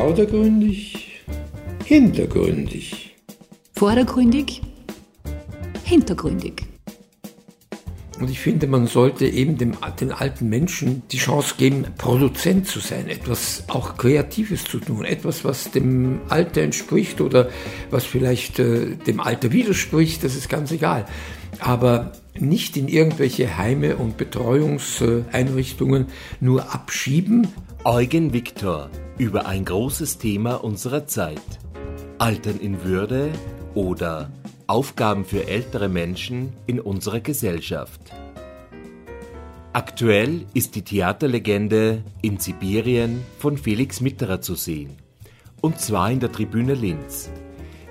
Vordergründig, hintergründig. Vordergründig, hintergründig. Und ich finde, man sollte eben dem, den alten Menschen die Chance geben, Produzent zu sein, etwas auch Kreatives zu tun, etwas, was dem Alter entspricht oder was vielleicht äh, dem Alter widerspricht, das ist ganz egal. Aber nicht in irgendwelche Heime und Betreuungseinrichtungen nur abschieben. Eugen Viktor über ein großes Thema unserer Zeit. Altern in Würde oder Aufgaben für ältere Menschen in unserer Gesellschaft. Aktuell ist die Theaterlegende in Sibirien von Felix Mitterer zu sehen. Und zwar in der Tribüne Linz.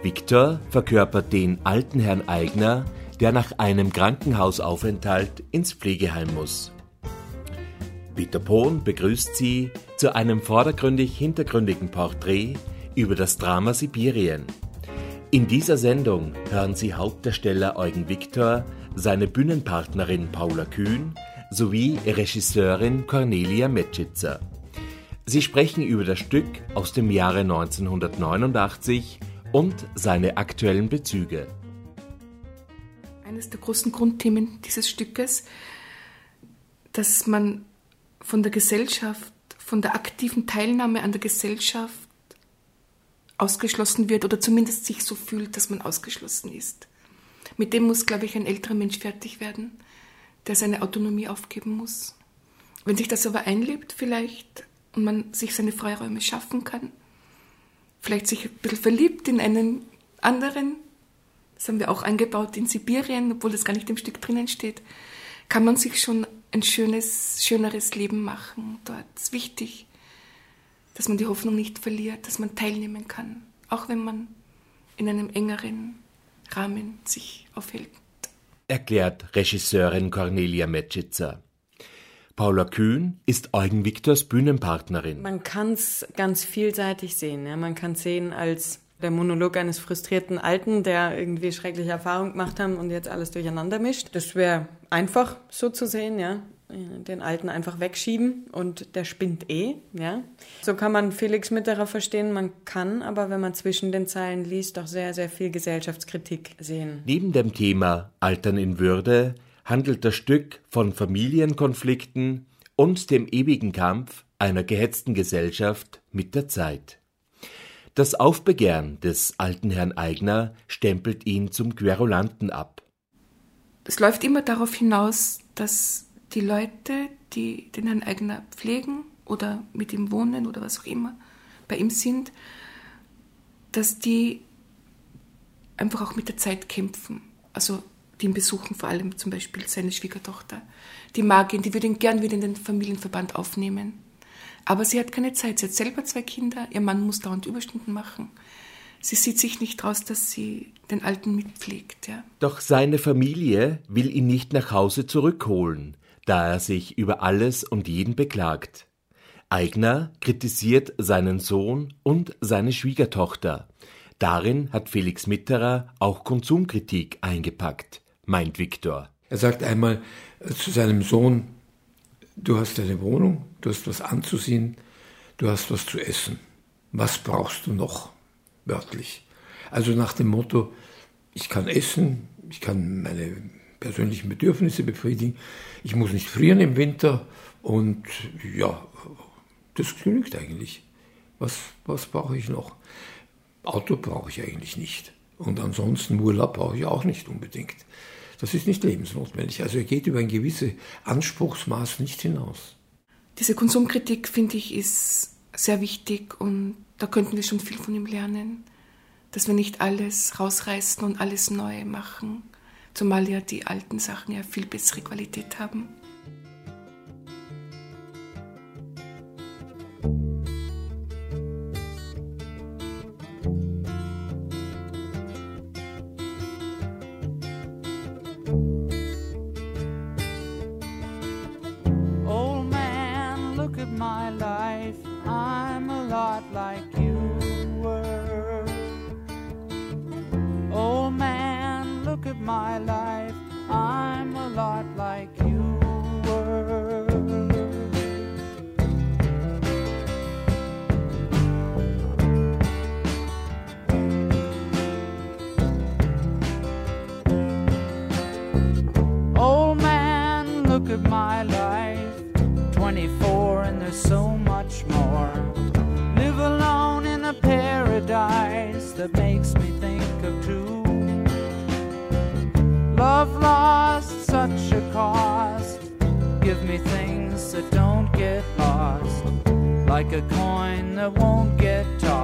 Viktor verkörpert den alten Herrn Eigner, der nach einem Krankenhausaufenthalt ins Pflegeheim muss. Peter Pohn begrüßt sie zu einem vordergründig hintergründigen Porträt über das Drama Sibirien. In dieser Sendung hören Sie Hauptdarsteller Eugen Viktor, seine Bühnenpartnerin Paula Kühn sowie Regisseurin Cornelia Metschitzer. Sie sprechen über das Stück aus dem Jahre 1989 und seine aktuellen Bezüge. Eines der großen Grundthemen dieses Stückes, dass man von der Gesellschaft, von der aktiven Teilnahme an der Gesellschaft ausgeschlossen wird oder zumindest sich so fühlt, dass man ausgeschlossen ist. Mit dem muss, glaube ich, ein älterer Mensch fertig werden, der seine Autonomie aufgeben muss. Wenn sich das aber einlebt vielleicht und man sich seine Freiräume schaffen kann, vielleicht sich ein bisschen verliebt in einen anderen, das haben wir auch eingebaut in Sibirien, obwohl das gar nicht im Stück drinnen steht, kann man sich schon ein schönes, schöneres Leben machen dort. Das ist wichtig dass man die Hoffnung nicht verliert, dass man teilnehmen kann, auch wenn man in einem engeren Rahmen sich aufhält. Erklärt Regisseurin Cornelia Metschitzer. Paula Kühn ist Eugen Viktors Bühnenpartnerin. Man kann es ganz vielseitig sehen. Ja. Man kann sehen als der Monolog eines frustrierten Alten, der irgendwie schreckliche Erfahrungen gemacht haben und jetzt alles durcheinander mischt. Das wäre einfach so zu sehen, ja den Alten einfach wegschieben und der spinnt eh, ja. So kann man Felix Mitterer verstehen, man kann aber, wenn man zwischen den Zeilen liest, auch sehr, sehr viel Gesellschaftskritik sehen. Neben dem Thema Altern in Würde handelt das Stück von Familienkonflikten und dem ewigen Kampf einer gehetzten Gesellschaft mit der Zeit. Das Aufbegehren des alten Herrn Eigner stempelt ihn zum Querulanten ab. Es läuft immer darauf hinaus, dass die Leute, die den Herrn Eigner pflegen oder mit ihm wohnen oder was auch immer bei ihm sind, dass die einfach auch mit der Zeit kämpfen. Also die ihn besuchen, vor allem zum Beispiel seine Schwiegertochter. Die mag ihn, die würde ihn gern wieder in den Familienverband aufnehmen. Aber sie hat keine Zeit. Sie hat selber zwei Kinder, ihr Mann muss dauernd Überstunden machen. Sie sieht sich nicht raus, dass sie den Alten mitpflegt. Ja. Doch seine Familie will ihn nicht nach Hause zurückholen da er sich über alles und jeden beklagt. Eigner kritisiert seinen Sohn und seine Schwiegertochter. Darin hat Felix Mitterer auch Konsumkritik eingepackt, meint Viktor. Er sagt einmal zu seinem Sohn, du hast eine Wohnung, du hast was anzusehen, du hast was zu essen. Was brauchst du noch? Wörtlich. Also nach dem Motto, ich kann essen, ich kann meine persönlichen Bedürfnisse befriedigen. Ich muss nicht frieren im Winter und ja, das genügt eigentlich. Was, was brauche ich noch? Auto brauche ich eigentlich nicht. Und ansonsten Urlaub brauche ich auch nicht unbedingt. Das ist nicht lebensnotwendig. Also er geht über ein gewisses Anspruchsmaß nicht hinaus. Diese Konsumkritik, finde ich, ist sehr wichtig und da könnten wir schon viel von ihm lernen, dass wir nicht alles rausreißen und alles neu machen, zumal ja die alten Sachen ja viel bessere Qualität haben. Lot like you were. Old man, look at my life. I'm a lot like that makes me think of two. Love lost such a cost. Give me things that don't get lost. Like a coin that won't get tossed,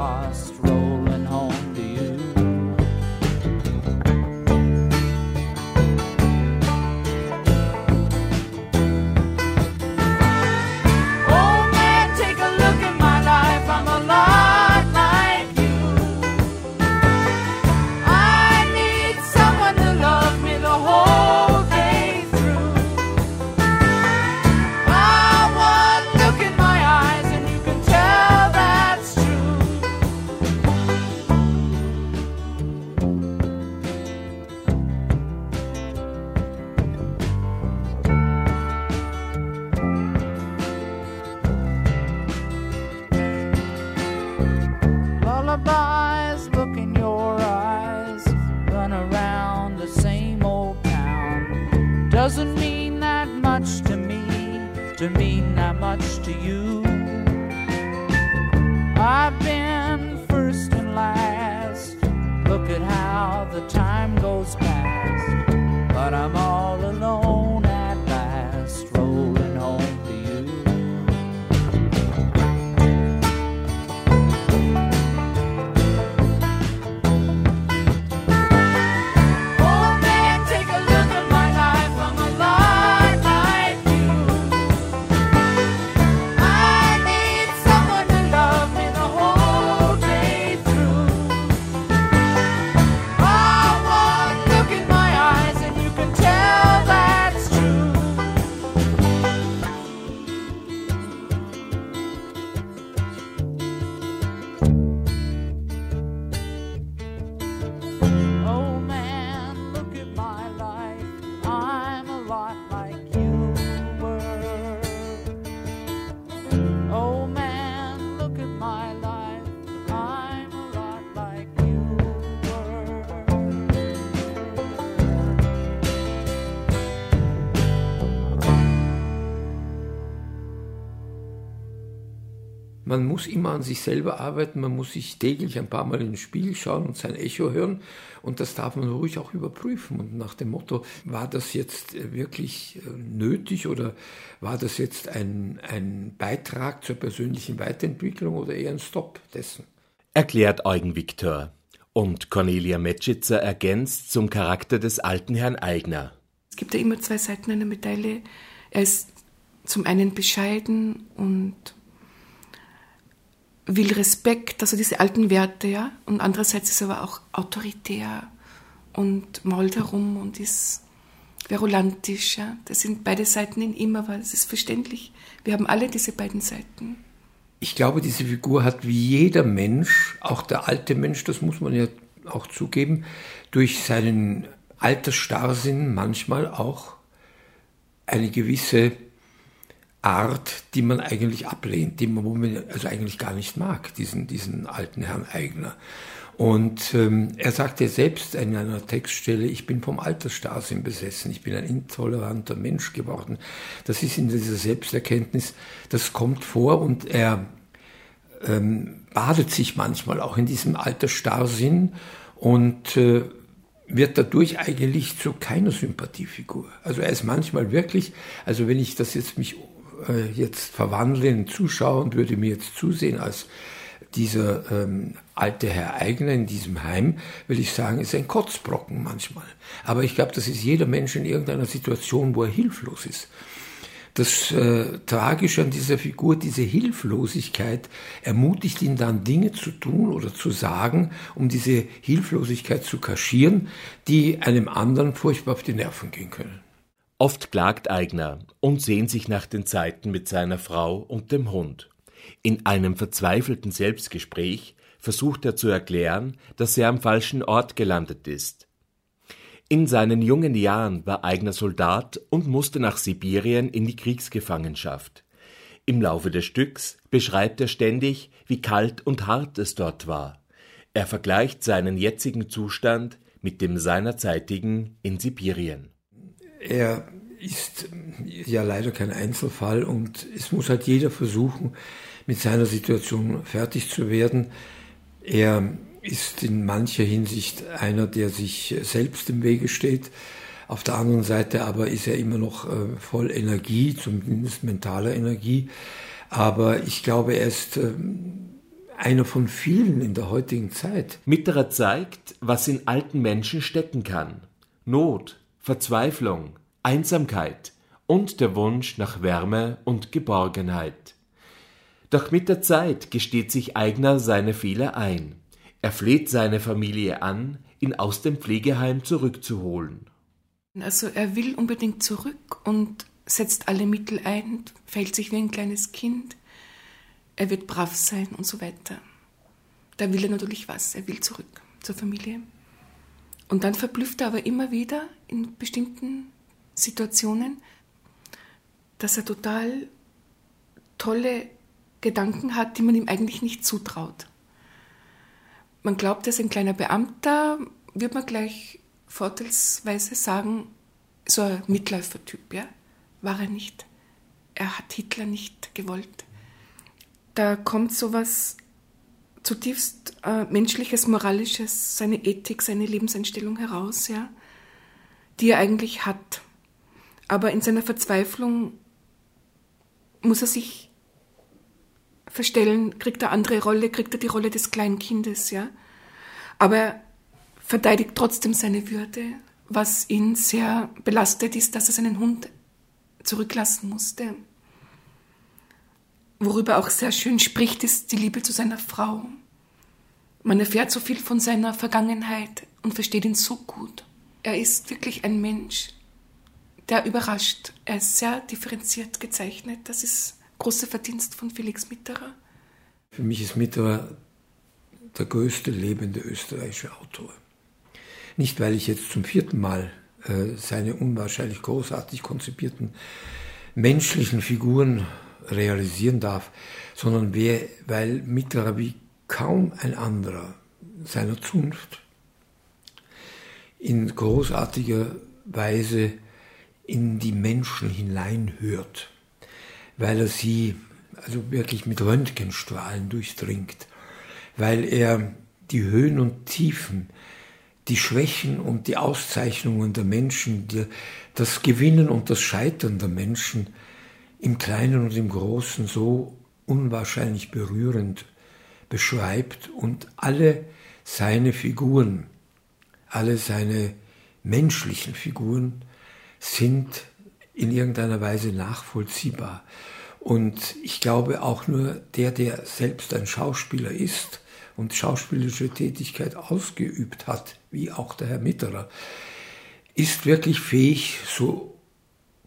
Man muss immer an sich selber arbeiten, man muss sich täglich ein paar Mal in den Spiegel schauen und sein Echo hören und das darf man ruhig auch überprüfen. Und nach dem Motto, war das jetzt äh, wirklich äh, nötig oder war das jetzt ein, ein Beitrag zur persönlichen Weiterentwicklung oder eher ein Stopp dessen? erklärt Eugen Viktor. Und Cornelia Metschitzer ergänzt zum Charakter des alten Herrn Eigner. Es gibt ja immer zwei Seiten einer Medaille. Er ist zum einen bescheiden und will Respekt, also diese alten Werte, ja. Und andererseits ist er aber auch autoritär und mault herum und ist verulantisch, ja. Das sind beide Seiten in ihm, aber es ist verständlich. Wir haben alle diese beiden Seiten. Ich glaube, diese Figur hat wie jeder Mensch, auch der alte Mensch, das muss man ja auch zugeben, durch seinen Altersstarrsinn manchmal auch eine gewisse Art, die man eigentlich ablehnt, die man, also eigentlich gar nicht mag, diesen, diesen alten Herrn Eigner. Und ähm, er sagte selbst in einer Textstelle, ich bin vom Altersstarrsinn besessen, ich bin ein intoleranter Mensch geworden. Das ist in dieser Selbsterkenntnis, das kommt vor und er ähm, badet sich manchmal auch in diesem Altersstarrsinn und äh, wird dadurch eigentlich zu keiner Sympathiefigur. Also er ist manchmal wirklich, also wenn ich das jetzt mich äh, jetzt verwandle in Zuschauer und würde mir jetzt zusehen als dieser ähm, alte Herr Eigner in diesem Heim, will ich sagen, ist ein Kotzbrocken manchmal. Aber ich glaube, das ist jeder Mensch in irgendeiner Situation, wo er hilflos ist. Das äh, Tragische an dieser Figur, diese Hilflosigkeit, ermutigt ihn dann Dinge zu tun oder zu sagen, um diese Hilflosigkeit zu kaschieren, die einem anderen furchtbar auf die Nerven gehen können. Oft klagt Eigner und sehnt sich nach den Zeiten mit seiner Frau und dem Hund. In einem verzweifelten Selbstgespräch versucht er zu erklären, dass er am falschen Ort gelandet ist. In seinen jungen Jahren war Eigner Soldat und musste nach Sibirien in die Kriegsgefangenschaft. Im Laufe des Stücks beschreibt er ständig, wie kalt und hart es dort war. Er vergleicht seinen jetzigen Zustand mit dem seinerzeitigen in Sibirien. Er ist ja leider kein Einzelfall und es muss halt jeder versuchen, mit seiner Situation fertig zu werden. Er ist in mancher Hinsicht einer, der sich selbst im Wege steht. Auf der anderen Seite aber ist er immer noch äh, voll Energie, zumindest mentaler Energie. Aber ich glaube, er ist äh, einer von vielen in der heutigen Zeit. Mitterer zeigt, was in alten Menschen stecken kann. Not, Verzweiflung, Einsamkeit und der Wunsch nach Wärme und Geborgenheit. Doch mit der Zeit gesteht sich Eigner seine Fehler ein. Er fleht seine Familie an, ihn aus dem Pflegeheim zurückzuholen. Also er will unbedingt zurück und setzt alle Mittel ein, fällt sich wie ein kleines Kind. Er wird brav sein und so weiter. Da will er natürlich was, er will zurück zur Familie. Und dann verblüfft er aber immer wieder in bestimmten Situationen, dass er total tolle Gedanken hat, die man ihm eigentlich nicht zutraut. Man glaubt, er ist ein kleiner Beamter, wird man gleich vorteilsweise sagen, so ein Mitläufertyp, ja? War er nicht. Er hat Hitler nicht gewollt. Da kommt sowas zutiefst äh, menschliches, moralisches, seine Ethik, seine Lebenseinstellung heraus, ja, die er eigentlich hat. Aber in seiner Verzweiflung muss er sich verstellen, kriegt er andere Rolle, kriegt er die Rolle des kleinen Kindes, ja. Aber er verteidigt trotzdem seine Würde, was ihn sehr belastet ist, dass er seinen Hund zurücklassen musste. Worüber auch sehr schön spricht, ist die Liebe zu seiner Frau. Man erfährt so viel von seiner Vergangenheit und versteht ihn so gut. Er ist wirklich ein Mensch, der überrascht. Er ist sehr differenziert gezeichnet. Das ist großer Verdienst von Felix Mitterer. Für mich ist Mitterer der größte lebende österreichische Autor. Nicht, weil ich jetzt zum vierten Mal äh, seine unwahrscheinlich großartig konzipierten menschlichen Figuren realisieren darf, sondern weil Mitterer wie kaum ein anderer seiner Zunft in großartiger Weise in die Menschen hineinhört, weil er sie also wirklich mit Röntgenstrahlen durchdringt, weil er die Höhen und Tiefen die Schwächen und die Auszeichnungen der Menschen, das Gewinnen und das Scheitern der Menschen im Kleinen und im Großen so unwahrscheinlich berührend beschreibt und alle seine Figuren, alle seine menschlichen Figuren sind in irgendeiner Weise nachvollziehbar. Und ich glaube auch nur der, der selbst ein Schauspieler ist, und schauspielerische Tätigkeit ausgeübt hat, wie auch der Herr Mitterer, ist wirklich fähig, so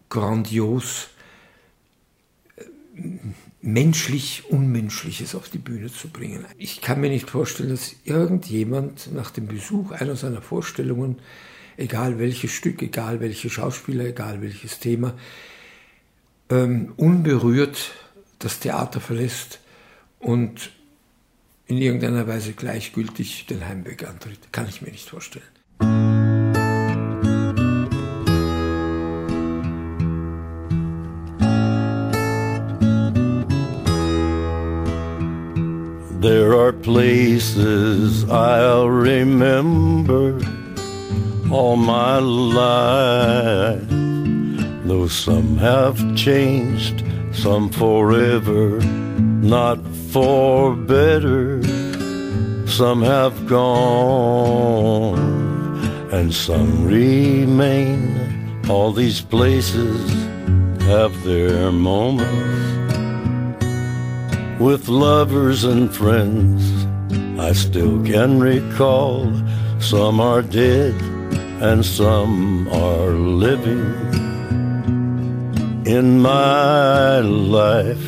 grandios äh, menschlich Unmenschliches auf die Bühne zu bringen. Ich kann mir nicht vorstellen, dass irgendjemand nach dem Besuch einer seiner Vorstellungen, egal welches Stück, egal welche Schauspieler, egal welches Thema, ähm, unberührt das Theater verlässt und in irgendeiner Weise gleichgültig den Heimweg antritt. Kann ich mir nicht vorstellen. Are places I'll remember all my life, though some have changed, some forever, not for better. Some have gone and some remain. All these places have their moments. With lovers and friends, I still can recall. Some are dead and some are living. In my life,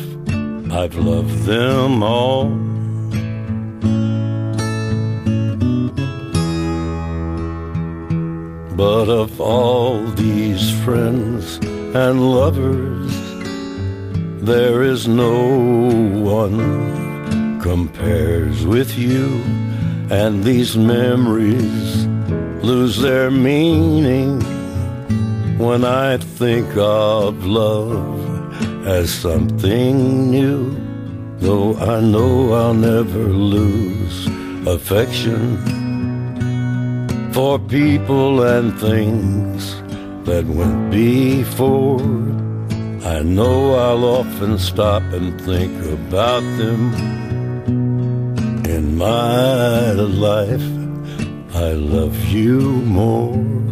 I've loved them all. But of all these friends and lovers, there is no one compares with you, and these memories lose their meaning when I think of love as something new. Though I know I'll never lose affection for people and things that went before. I know I'll often stop and think about them in my life. I love you more.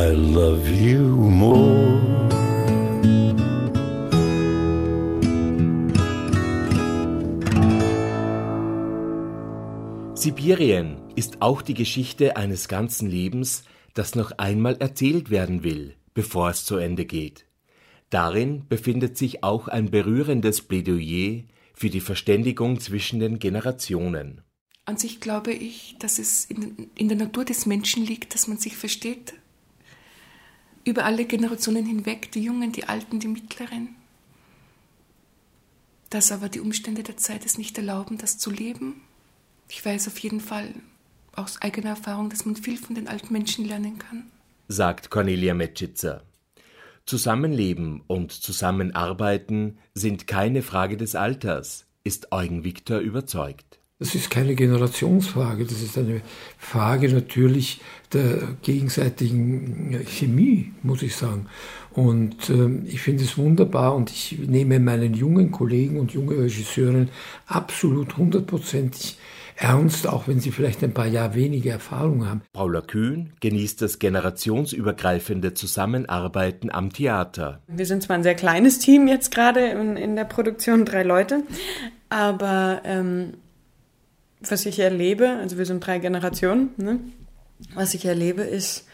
I love you more. Sibirien ist auch die Geschichte eines ganzen Lebens, das noch einmal erzählt werden will, bevor es zu Ende geht. Darin befindet sich auch ein berührendes Plädoyer für die Verständigung zwischen den Generationen. An sich glaube ich, dass es in, in der Natur des Menschen liegt, dass man sich versteht. Über alle Generationen hinweg, die Jungen, die Alten, die Mittleren. Dass aber die Umstände der Zeit es nicht erlauben, das zu leben. Ich weiß auf jeden Fall aus eigener Erfahrung, dass man viel von den alten Menschen lernen kann. sagt Cornelia Metschitzer. Zusammenleben und Zusammenarbeiten sind keine Frage des Alters, ist Eugen Viktor überzeugt. Das ist keine Generationsfrage, das ist eine Frage natürlich der gegenseitigen Chemie, muss ich sagen. Und ähm, ich finde es wunderbar und ich nehme meinen jungen Kollegen und junge Regisseurinnen absolut hundertprozentig ernst, auch wenn sie vielleicht ein paar Jahre weniger Erfahrung haben. Paula Kühn genießt das generationsübergreifende Zusammenarbeiten am Theater. Wir sind zwar ein sehr kleines Team jetzt gerade in, in der Produktion, drei Leute, aber ähm, was ich erlebe, also wir sind drei Generationen, ne? was ich erlebe ist,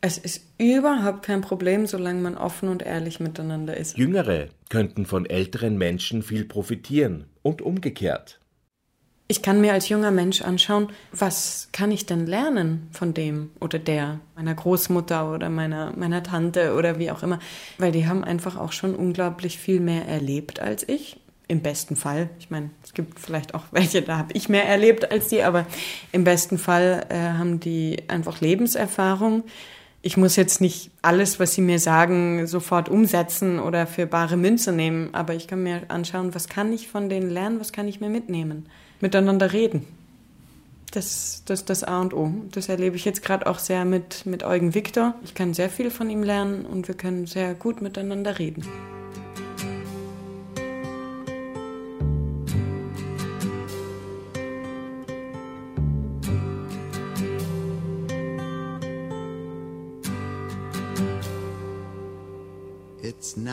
es ist überhaupt kein Problem, solange man offen und ehrlich miteinander ist. Jüngere könnten von älteren Menschen viel profitieren und umgekehrt. Ich kann mir als junger Mensch anschauen, was kann ich denn lernen von dem oder der, meiner Großmutter oder meiner, meiner Tante oder wie auch immer, weil die haben einfach auch schon unglaublich viel mehr erlebt als ich. Im besten Fall. Ich meine, es gibt vielleicht auch welche, da habe ich mehr erlebt als die, aber im besten Fall äh, haben die einfach Lebenserfahrung. Ich muss jetzt nicht alles, was sie mir sagen, sofort umsetzen oder für bare Münze nehmen, aber ich kann mir anschauen, was kann ich von denen lernen, was kann ich mir mitnehmen miteinander reden. Das, das das A und O. Das erlebe ich jetzt gerade auch sehr mit, mit Eugen Viktor. Ich kann sehr viel von ihm lernen und wir können sehr gut miteinander reden.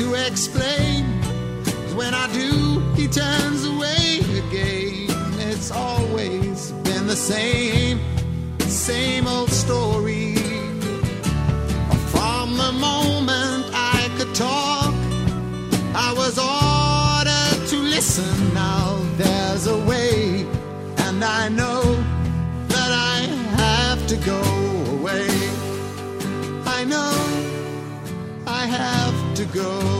To explain. When I do, he turns away again. It's always been the same, same old go.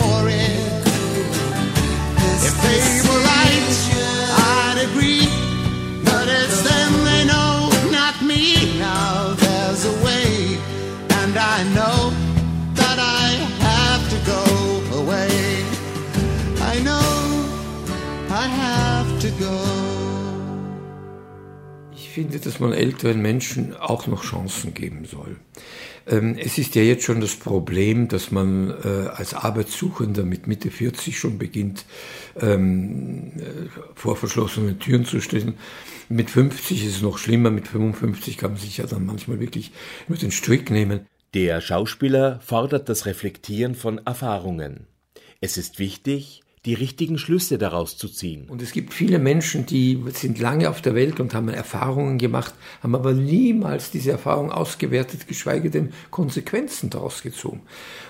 finde, dass man älteren Menschen auch noch Chancen geben soll. Ähm, Es ist ja jetzt schon das Problem, dass man äh, als Arbeitssuchender mit Mitte 40 schon beginnt, ähm, äh, vor verschlossenen Türen zu stehen. Mit 50 ist es noch schlimmer, mit 55 kann man sich ja dann manchmal wirklich nur den Strick nehmen. Der Schauspieler fordert das Reflektieren von Erfahrungen. Es ist wichtig, die richtigen Schlüsse daraus zu ziehen. Und es gibt viele Menschen, die sind lange auf der Welt und haben Erfahrungen gemacht, haben aber niemals diese Erfahrung ausgewertet, geschweige denn Konsequenzen daraus gezogen.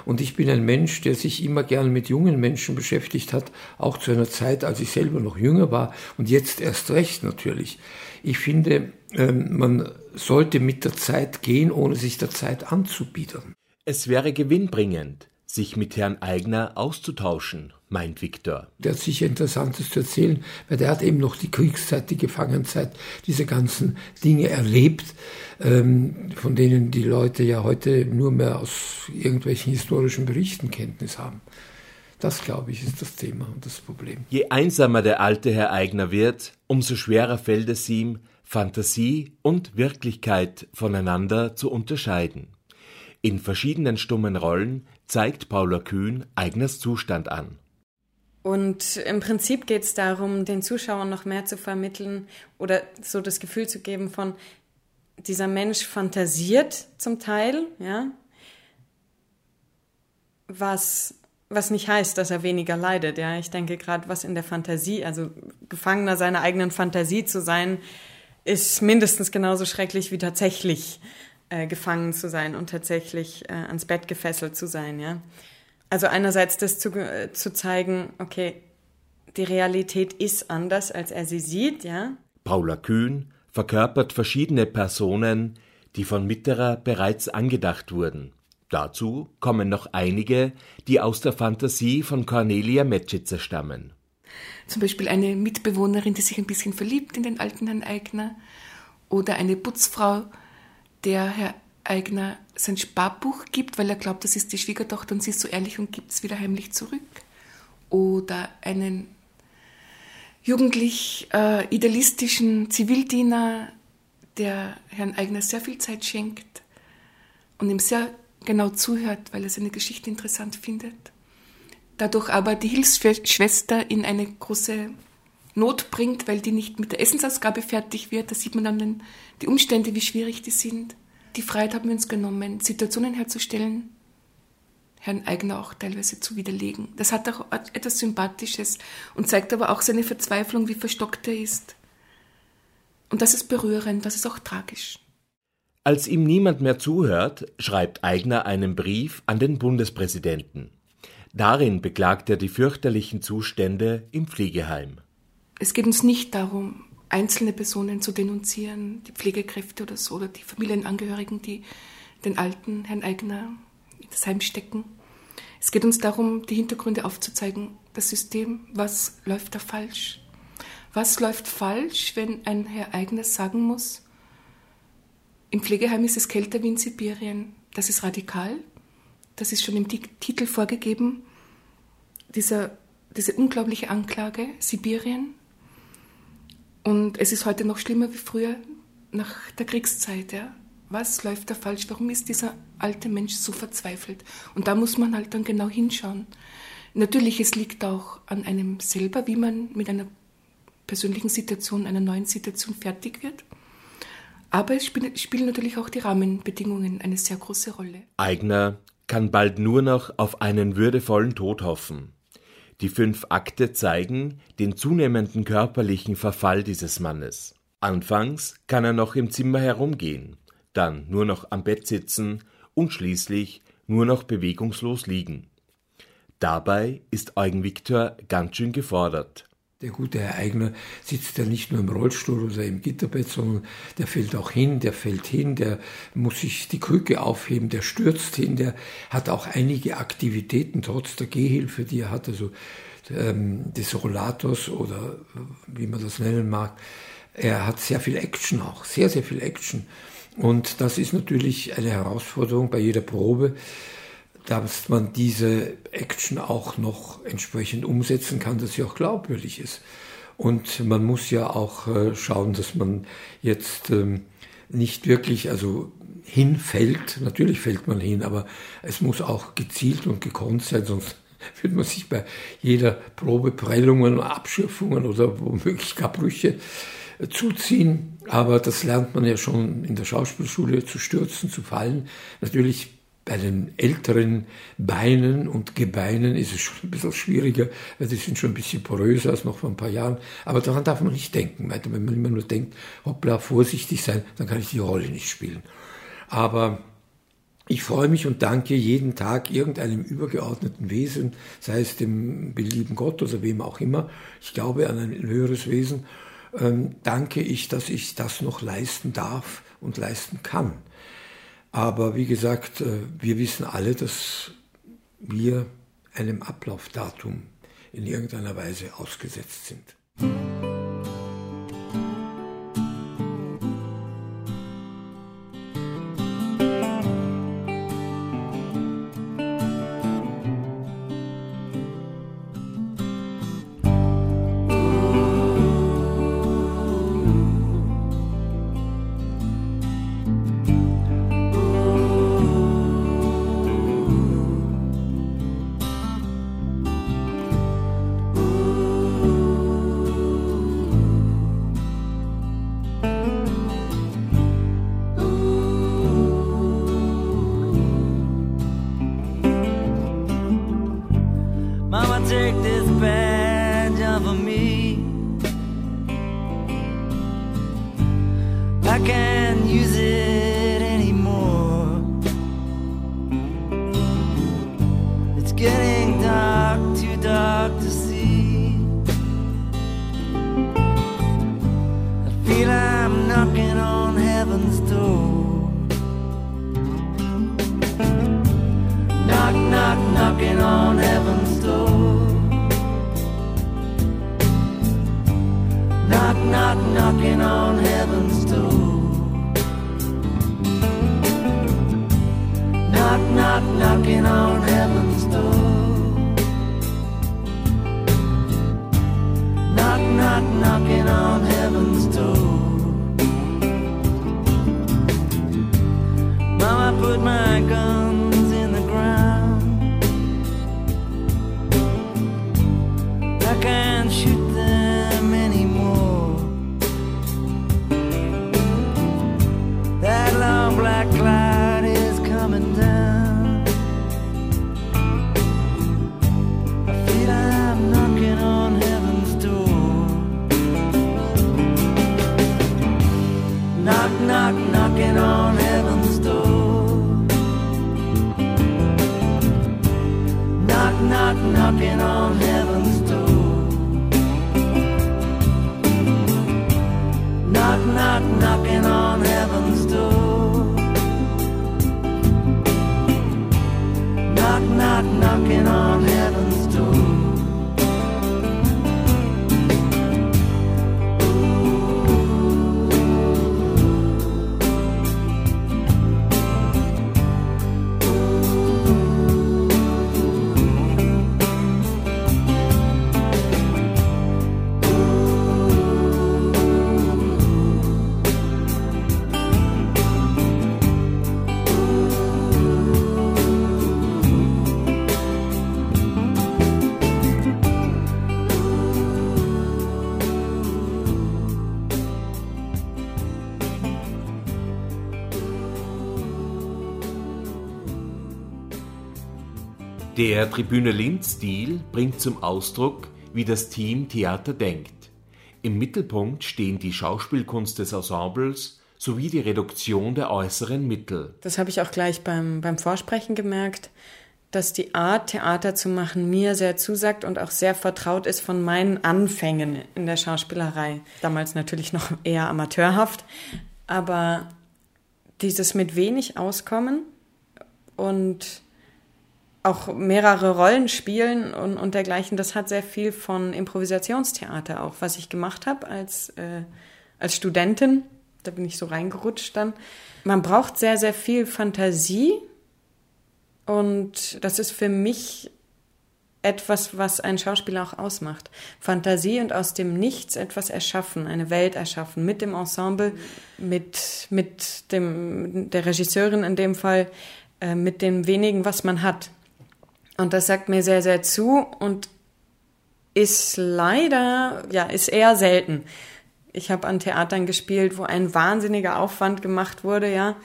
Und ich bin ein Mensch, der sich immer gern mit jungen Menschen beschäftigt hat, auch zu einer Zeit, als ich selber noch jünger war und jetzt erst recht natürlich. Ich finde, ähm, man sollte mit der Zeit gehen, ohne sich der Zeit anzubiedern. Es wäre gewinnbringend, sich mit Herrn Eigner auszutauschen, meint Viktor. Der hat sicher Interessantes zu erzählen, weil der hat eben noch die Kriegszeit, die Gefangenenzeit, diese ganzen Dinge erlebt, ähm, von denen die Leute ja heute nur mehr aus irgendwelchen historischen Berichten Kenntnis haben. Das, glaube ich, ist das Thema und das Problem. Je einsamer der alte Herr Eigner wird, umso schwerer fällt es ihm, Fantasie und Wirklichkeit voneinander zu unterscheiden. In verschiedenen stummen Rollen zeigt Paula Kühn Eigners Zustand an. Und im Prinzip geht es darum, den Zuschauern noch mehr zu vermitteln oder so das Gefühl zu geben von, dieser Mensch fantasiert zum Teil, ja, was, was nicht heißt, dass er weniger leidet, ja. Ich denke gerade, was in der Fantasie, also Gefangener seiner eigenen Fantasie zu sein, ist mindestens genauso schrecklich wie tatsächlich äh, gefangen zu sein und tatsächlich äh, ans Bett gefesselt zu sein, ja. Also einerseits das zu, zu zeigen, okay, die Realität ist anders, als er sie sieht, ja. Paula Kühn verkörpert verschiedene Personen, die von Mitterer bereits angedacht wurden. Dazu kommen noch einige, die aus der Fantasie von Cornelia Metschitzer stammen. Zum Beispiel eine Mitbewohnerin, die sich ein bisschen verliebt in den alten Herrn Eigner. Oder eine Putzfrau, der Herr Eigner sein Sparbuch gibt, weil er glaubt, das ist die Schwiegertochter und sie ist so ehrlich und gibt es wieder heimlich zurück. Oder einen jugendlich äh, idealistischen Zivildiener, der Herrn Eigner sehr viel Zeit schenkt und ihm sehr genau zuhört, weil er seine Geschichte interessant findet. Dadurch aber die Hilfsschwester in eine große Not bringt, weil die nicht mit der Essensausgabe fertig wird. Da sieht man dann die Umstände, wie schwierig die sind. Die Freiheit haben wir uns genommen, Situationen herzustellen, Herrn Eigner auch teilweise zu widerlegen. Das hat auch etwas Sympathisches und zeigt aber auch seine Verzweiflung, wie verstockt er ist. Und das ist berührend, das ist auch tragisch. Als ihm niemand mehr zuhört, schreibt Eigner einen Brief an den Bundespräsidenten. Darin beklagt er die fürchterlichen Zustände im Pflegeheim. Es geht uns nicht darum, einzelne Personen zu denunzieren, die Pflegekräfte oder so, oder die Familienangehörigen, die den alten Herrn Eigner in das Heim stecken. Es geht uns darum, die Hintergründe aufzuzeigen, das System, was läuft da falsch? Was läuft falsch, wenn ein Herr Eigner sagen muss, im Pflegeheim ist es kälter wie in Sibirien. Das ist radikal. Das ist schon im Titel vorgegeben. Dieser, diese unglaubliche Anklage, Sibirien. Und es ist heute noch schlimmer wie früher nach der Kriegszeit. Ja. Was läuft da falsch? Warum ist dieser alte Mensch so verzweifelt? Und da muss man halt dann genau hinschauen. Natürlich, es liegt auch an einem selber, wie man mit einer persönlichen Situation, einer neuen Situation fertig wird. Aber es spielen natürlich auch die Rahmenbedingungen eine sehr große Rolle. Eigner kann bald nur noch auf einen würdevollen Tod hoffen. Die fünf Akte zeigen den zunehmenden körperlichen Verfall dieses Mannes. Anfangs kann er noch im Zimmer herumgehen, dann nur noch am Bett sitzen und schließlich nur noch bewegungslos liegen. Dabei ist Eugen Viktor ganz schön gefordert. Der gute Herr Eigner sitzt ja nicht nur im Rollstuhl oder im Gitterbett, sondern der fällt auch hin, der fällt hin, der muss sich die Krücke aufheben, der stürzt hin, der hat auch einige Aktivitäten trotz der Gehhilfe, die er hat, also ähm, des Rollators oder wie man das nennen mag. Er hat sehr viel Action auch, sehr, sehr viel Action. Und das ist natürlich eine Herausforderung bei jeder Probe dass man diese Action auch noch entsprechend umsetzen kann, dass sie auch glaubwürdig ist. Und man muss ja auch äh, schauen, dass man jetzt ähm, nicht wirklich, also hinfällt, natürlich fällt man hin, aber es muss auch gezielt und gekonnt sein, sonst würde man sich bei jeder Probe Prellungen, Abschürfungen oder womöglich gar Brüche äh, zuziehen. Aber das lernt man ja schon in der Schauspielschule zu stürzen, zu fallen. Natürlich bei den älteren Beinen und Gebeinen ist es schon ein bisschen schwieriger, weil die sind schon ein bisschen poröser als noch vor ein paar Jahren. Aber daran darf man nicht denken. Wenn man immer nur denkt, hoppla, vorsichtig sein, dann kann ich die Rolle nicht spielen. Aber ich freue mich und danke jeden Tag irgendeinem übergeordneten Wesen, sei es dem belieben Gott oder wem auch immer. Ich glaube an ein höheres Wesen. Ähm, danke ich, dass ich das noch leisten darf und leisten kann. Aber wie gesagt, äh, wir wissen alle, dass wir einem Ablaufdatum in irgendeiner Weise ausgesetzt sind. knocking on heaven's door. Knock, knock, knocking on heaven's door. Knock, knock, knocking on heaven's door. Knock, knock, knocking on heaven's door. Mama put my gun. Der Tribüne Linz-Stil bringt zum Ausdruck, wie das Team Theater denkt. Im Mittelpunkt stehen die Schauspielkunst des Ensembles sowie die Reduktion der äußeren Mittel. Das habe ich auch gleich beim, beim Vorsprechen gemerkt, dass die Art, Theater zu machen, mir sehr zusagt und auch sehr vertraut ist von meinen Anfängen in der Schauspielerei. Damals natürlich noch eher amateurhaft, aber dieses mit wenig auskommen und auch mehrere Rollen spielen und, und dergleichen, das hat sehr viel von Improvisationstheater auch, was ich gemacht habe als, äh, als Studentin. Da bin ich so reingerutscht dann. Man braucht sehr, sehr viel Fantasie und das ist für mich etwas, was ein Schauspieler auch ausmacht. Fantasie und aus dem Nichts etwas erschaffen, eine Welt erschaffen, mit dem Ensemble, mit, mit dem, der Regisseurin in dem Fall, äh, mit dem wenigen, was man hat. Und das sagt mir sehr, sehr zu und ist leider, ja, ist eher selten. Ich habe an Theatern gespielt, wo ein wahnsinniger Aufwand gemacht wurde, ja.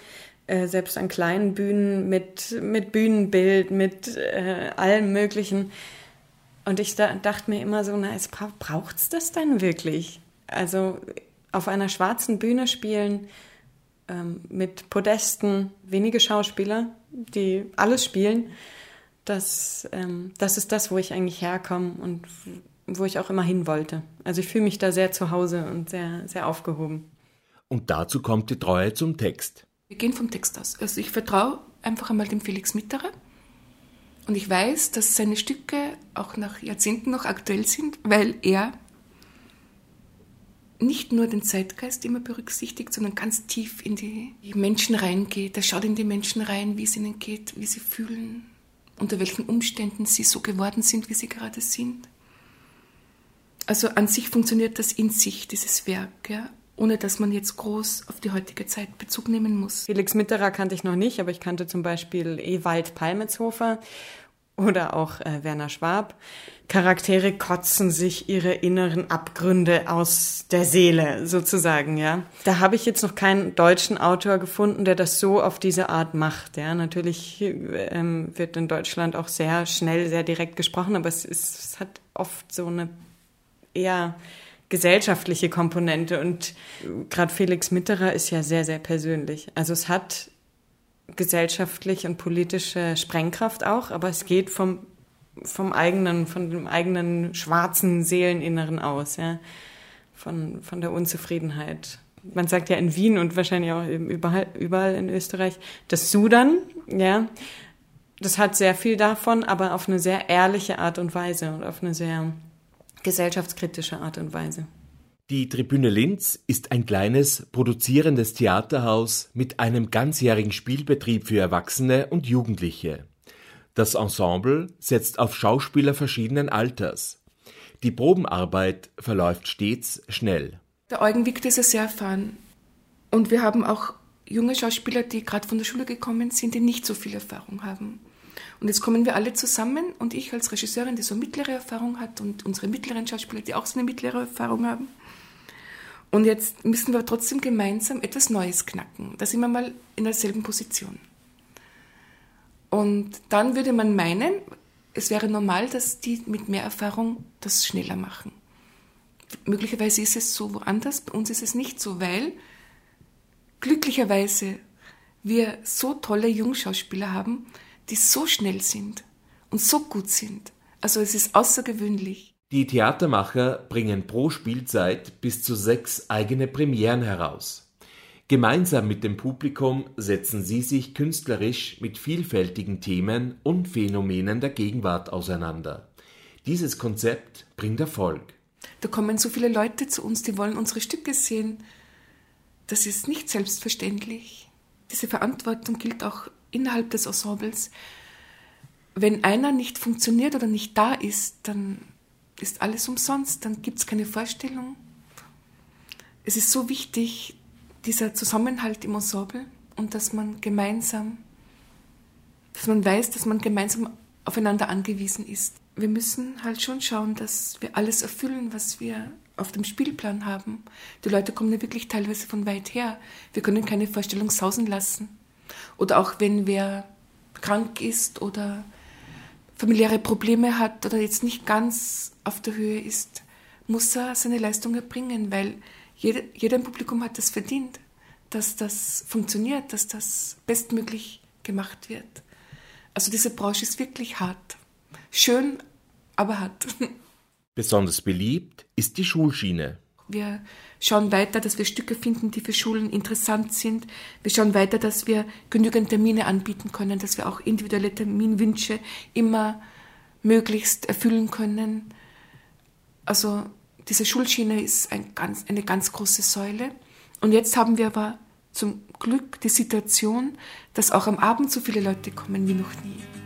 Äh, selbst an kleinen Bühnen mit, mit Bühnenbild, mit äh, allem Möglichen. Und ich da, dachte mir immer so, na, es bra braucht's das dann wirklich? Also auf einer schwarzen Bühne spielen, ähm, mit Podesten, wenige Schauspieler, die alles spielen das, ähm, das ist das, wo ich eigentlich herkomme und wo ich auch immer hin wollte. Also ich fühle mich da sehr zu Hause und sehr, sehr aufgehoben. Und dazu kommt die Treue zum Text. Wir gehen vom Text aus. Also ich vertraue einfach einmal dem Felix Mitterer. Und ich weiß, dass seine Stücke auch nach Jahrzehnten noch aktuell sind, weil er nicht nur den Zeitgeist immer berücksichtigt, sondern ganz tief in die Menschen reingeht. Er schaut in die Menschen rein, wie es ihnen geht, wie sie fühlen, unter welchen Umständen sie so geworden sind, wie sie gerade sind. Also an sich funktioniert das in sich, dieses Werk, ja, ohne dass man jetzt groß auf die heutige Zeit Bezug nehmen muss. Felix Mitterer kannte ich noch nicht, aber ich kannte zum Beispiel Ewald Palmetzhofer oder auch äh, Werner Schwab. Charaktere kotzen sich ihre inneren Abgründe aus der Seele, sozusagen, ja. Da habe ich jetzt noch keinen deutschen Autor gefunden, der das so auf diese Art macht, ja. Natürlich ähm, wird in Deutschland auch sehr schnell, sehr direkt gesprochen, aber es, ist, es hat oft so eine eher gesellschaftliche Komponente und gerade Felix Mitterer ist ja sehr, sehr persönlich. Also es hat gesellschaftlich und politische Sprengkraft auch, aber es geht vom, vom eigenen, von dem eigenen schwarzen Seeleninneren aus, ja. Von, von der Unzufriedenheit. Man sagt ja in Wien und wahrscheinlich auch überall, überall in Österreich, das Sudan, ja. Das hat sehr viel davon, aber auf eine sehr ehrliche Art und Weise und auf eine sehr gesellschaftskritische Art und Weise. Die Tribüne Linz ist ein kleines, produzierendes Theaterhaus mit einem ganzjährigen Spielbetrieb für Erwachsene und Jugendliche. Das Ensemble setzt auf Schauspieler verschiedenen Alters. Die Probenarbeit verläuft stets schnell. Der Eugen Wick ist sehr erfahren. Und wir haben auch junge Schauspieler, die gerade von der Schule gekommen sind, die nicht so viel Erfahrung haben. Und jetzt kommen wir alle zusammen und ich als Regisseurin, die so mittlere Erfahrung hat und unsere mittleren Schauspieler, die auch so eine mittlere Erfahrung haben. Und jetzt müssen wir trotzdem gemeinsam etwas Neues knacken. Da sind wir mal in derselben Position. Und dann würde man meinen, es wäre normal, dass die mit mehr Erfahrung das schneller machen. Möglicherweise ist es so woanders, bei uns ist es nicht so, weil glücklicherweise wir so tolle Jungschauspieler haben, die so schnell sind und so gut sind. Also es ist außergewöhnlich. Die Theatermacher bringen pro Spielzeit bis zu sechs eigene Premieren heraus. Gemeinsam mit dem Publikum setzen sie sich künstlerisch mit vielfältigen Themen und Phänomenen der Gegenwart auseinander. Dieses Konzept bringt Erfolg. Da kommen so viele Leute zu uns, die wollen unsere Stücke sehen. Das ist nicht selbstverständlich. Diese Verantwortung gilt auch innerhalb des Ensembles. Wenn einer nicht funktioniert oder nicht da ist, dann ist alles umsonst, dann gibt es keine Vorstellung. Es ist so wichtig, dieser Zusammenhalt im Ensemble und dass man gemeinsam, dass man weiß, dass man gemeinsam aufeinander angewiesen ist. Wir müssen halt schon schauen, dass wir alles erfüllen, was wir auf dem Spielplan haben. Die Leute kommen ja wirklich teilweise von weit her. Wir können keine Vorstellung sausen lassen. Oder auch wenn wer krank ist oder familiäre Probleme hat oder jetzt nicht ganz auf der Höhe ist, muss er seine Leistung erbringen, weil jeder, jeder im Publikum hat das verdient, dass das funktioniert, dass das bestmöglich gemacht wird. Also diese Branche ist wirklich hart. Schön, aber hart. Besonders beliebt ist die Schulschiene. Wir schauen weiter, dass wir Stücke finden, die für Schulen interessant sind. Wir schauen weiter, dass wir genügend Termine anbieten können, dass wir auch individuelle Terminwünsche immer möglichst erfüllen können. Also diese Schulschiene ist ein ganz, eine ganz große Säule. Und jetzt haben wir aber zum Glück die Situation, dass auch am Abend so viele Leute kommen wie noch nie.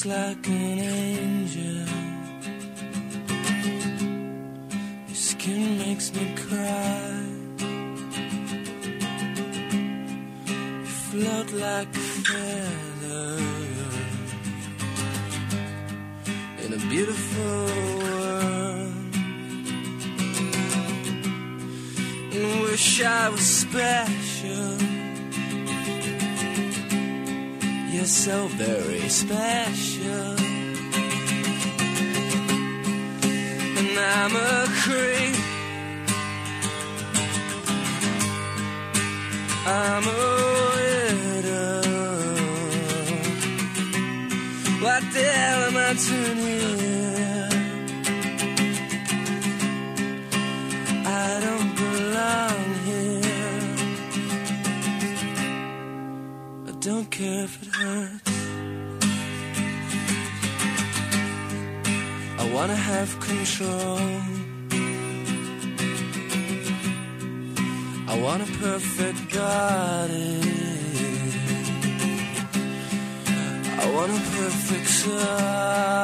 Just like an angel. Your skin makes me cry. You float like a feather in a beautiful world. And wish I was special. You're so very special. Don't care if it hurts. I wanna have control. I want a perfect body. I want a perfect soul.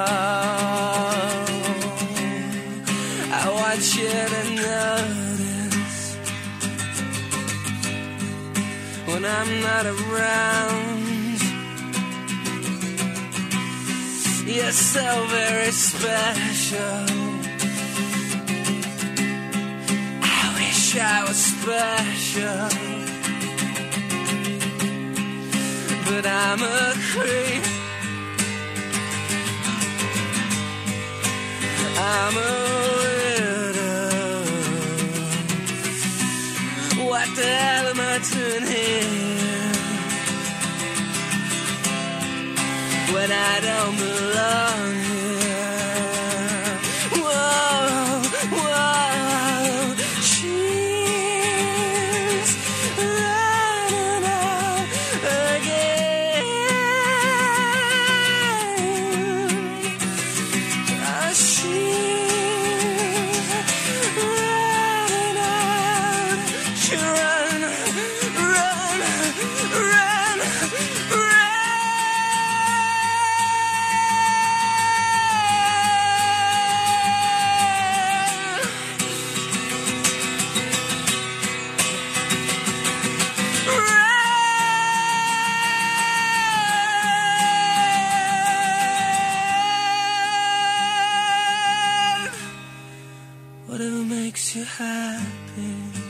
I'm not around. You're so very special. I wish I was special. But I'm a creep. I'm a widow. What the hell when I don't belong. makes you happy.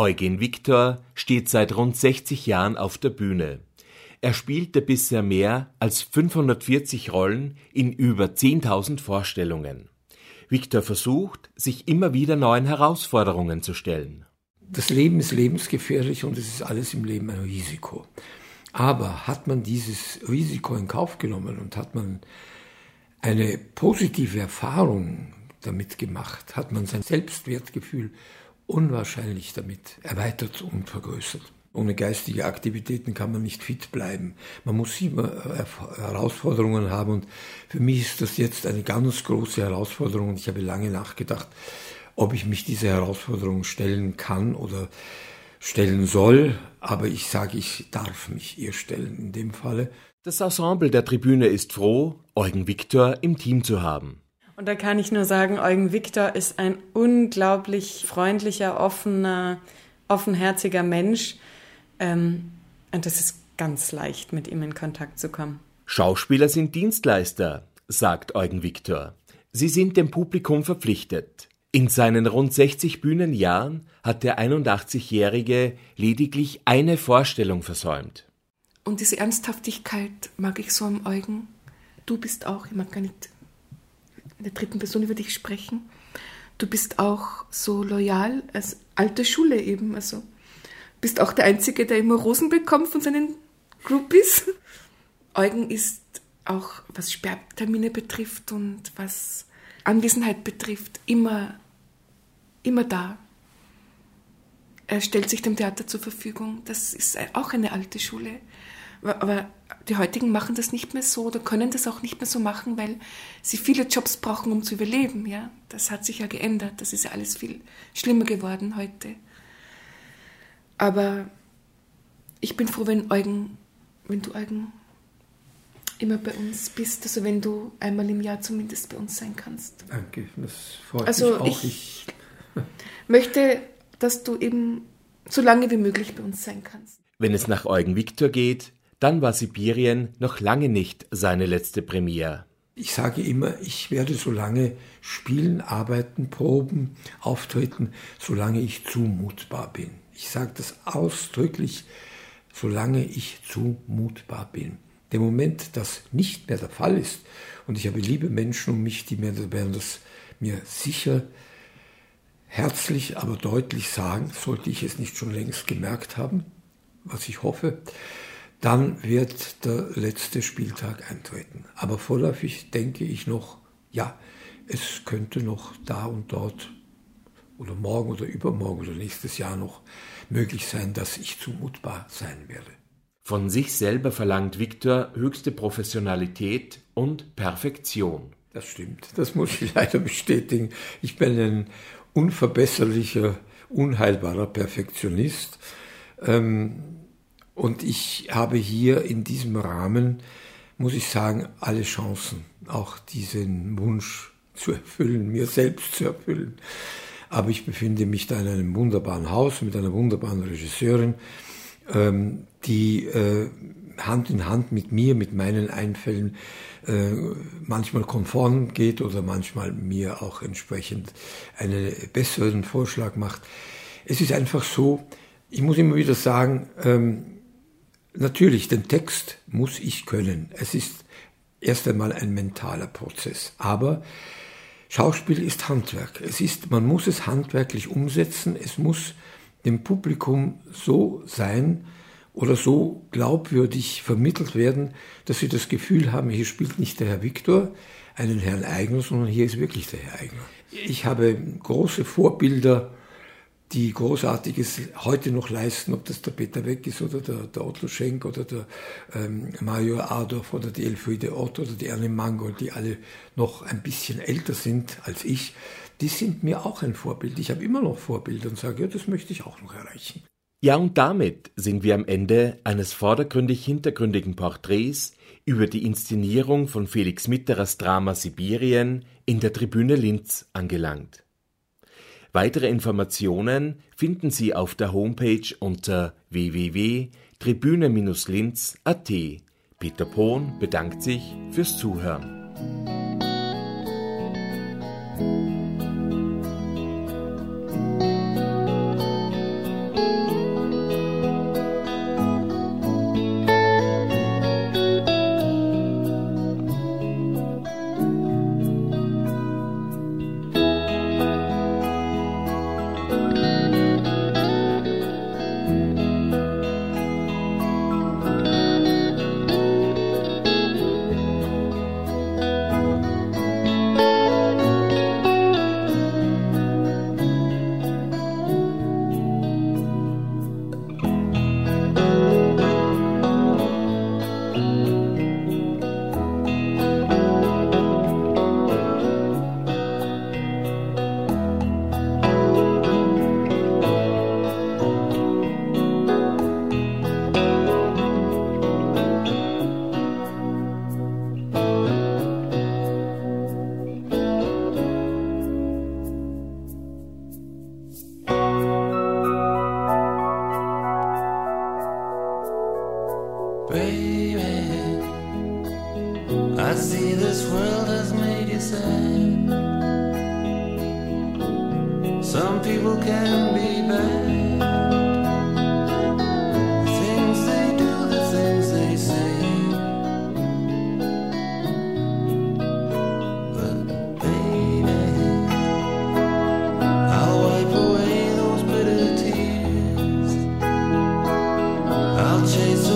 Eugen Viktor steht seit rund 60 Jahren auf der Bühne. Er spielte bisher mehr als 540 Rollen in über 10.000 Vorstellungen. Viktor versucht, sich immer wieder neuen Herausforderungen zu stellen. Das Leben ist lebensgefährlich und es ist alles im Leben ein Risiko. Aber hat man dieses Risiko in Kauf genommen und hat man eine positive Erfahrung damit gemacht, hat man sein Selbstwertgefühl unwahrscheinlich damit erweitert und vergrößert. Ohne geistige Aktivitäten kann man nicht fit bleiben. Man muss immer Herausforderungen haben und für mich ist das jetzt eine ganz große Herausforderung und ich habe lange nachgedacht, ob ich mich dieser Herausforderung stellen kann oder stellen soll, aber ich sage, ich darf mich ihr stellen in dem Falle. Das Ensemble der Tribüne ist froh, Eugen Viktor im Team zu haben. Und da kann ich nur sagen, Eugen Viktor ist ein unglaublich freundlicher, offener, offenherziger Mensch. Ähm, und es ist ganz leicht, mit ihm in Kontakt zu kommen. Schauspieler sind Dienstleister, sagt Eugen Viktor. Sie sind dem Publikum verpflichtet. In seinen rund 60 Bühnenjahren hat der 81-Jährige lediglich eine Vorstellung versäumt. Und diese Ernsthaftigkeit mag ich so am Eugen. Du bist auch, ich mag gar nicht in der dritten Person über dich sprechen. Du bist auch so loyal als alte Schule eben. Also bist auch der Einzige, der immer Rosen bekommt von seinen Groupies. Eugen ist auch, was Sperrtermine betrifft und was Anwesenheit betrifft, immer, immer da. Er stellt sich dem Theater zur Verfügung. Das ist auch eine alte Schule. Aber die heutigen machen das nicht mehr so oder können das auch nicht mehr so machen, weil sie viele Jobs brauchen, um zu überleben. Ja, das hat sich ja geändert. Das ist ja alles viel schlimmer geworden heute. Aber ich bin froh, wenn Eugen, wenn du Eugen immer bei uns bist, also wenn du einmal im Jahr zumindest bei uns sein kannst. Danke, das freut also mich auch. Ich, ich möchte, dass du eben so lange wie möglich bei uns sein kannst. Wenn es nach Eugen Viktor geht, dann war Sibirien noch lange nicht seine letzte Premiere. Ich sage immer, ich werde so lange spielen, arbeiten, proben, auftreten, solange ich zumutbar bin. Ich sage das ausdrücklich, solange ich zumutbar bin. Der Moment, das nicht mehr der Fall ist, und ich habe liebe Menschen um mich, die mir das mir sicher herzlich, aber deutlich sagen, sollte ich es nicht schon längst gemerkt haben, was ich hoffe, dann wird der letzte Spieltag eintreten. Aber vorläufig denke ich noch, ja, es könnte noch da und dort oder morgen oder übermorgen oder nächstes Jahr noch möglich sein, dass ich zumutbar sein werde. Von sich selber verlangt Viktor höchste Professionalität und Perfektion. Das stimmt, das muss ich leider bestätigen. Ich bin ein unverbesserlicher, unheilbarer Perfektionist. Ähm, und ich habe hier in diesem Rahmen, muss ich sagen, alle Chancen, auch diesen Wunsch zu erfüllen, mir selbst zu erfüllen. Aber ich befinde mich da in einem wunderbaren Haus mit einer wunderbaren Regisseurin, ähm, die äh, Hand in Hand mit mir, mit meinen Einfällen äh, manchmal konform geht oder manchmal mir auch entsprechend einen besseren Vorschlag macht. Es ist einfach so, ich muss immer wieder sagen, ähm, Natürlich, den Text muss ich können. Es ist erst einmal ein mentaler Prozess. Aber Schauspiel ist Handwerk. Es ist, man muss es handwerklich umsetzen. Es muss dem Publikum so sein oder so glaubwürdig vermittelt werden, dass sie das Gefühl haben, hier spielt nicht der Herr Viktor einen Herrn Eigner, sondern hier ist wirklich der Herr Eigner. Ich habe große Vorbilder die Großartiges heute noch leisten, ob das der Peter Weck ist oder der, der Otto Schenk oder der ähm, Mario Adorf oder die Elfriede Ott oder die Erne Mangold, die alle noch ein bisschen älter sind als ich, die sind mir auch ein Vorbild. Ich habe immer noch Vorbilder und sage, ja, das möchte ich auch noch erreichen. Ja, und damit sind wir am Ende eines vordergründig hintergründigen Porträts über die Inszenierung von Felix Mitterers Drama Sibirien in der Tribüne Linz angelangt. Weitere Informationen finden Sie auf der Homepage unter www.tribüne-linz.at. Peter Pohn bedankt sich fürs Zuhören. chase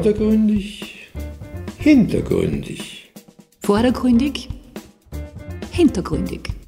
Vordergründig, hintergründig. Vordergründig, hintergründig.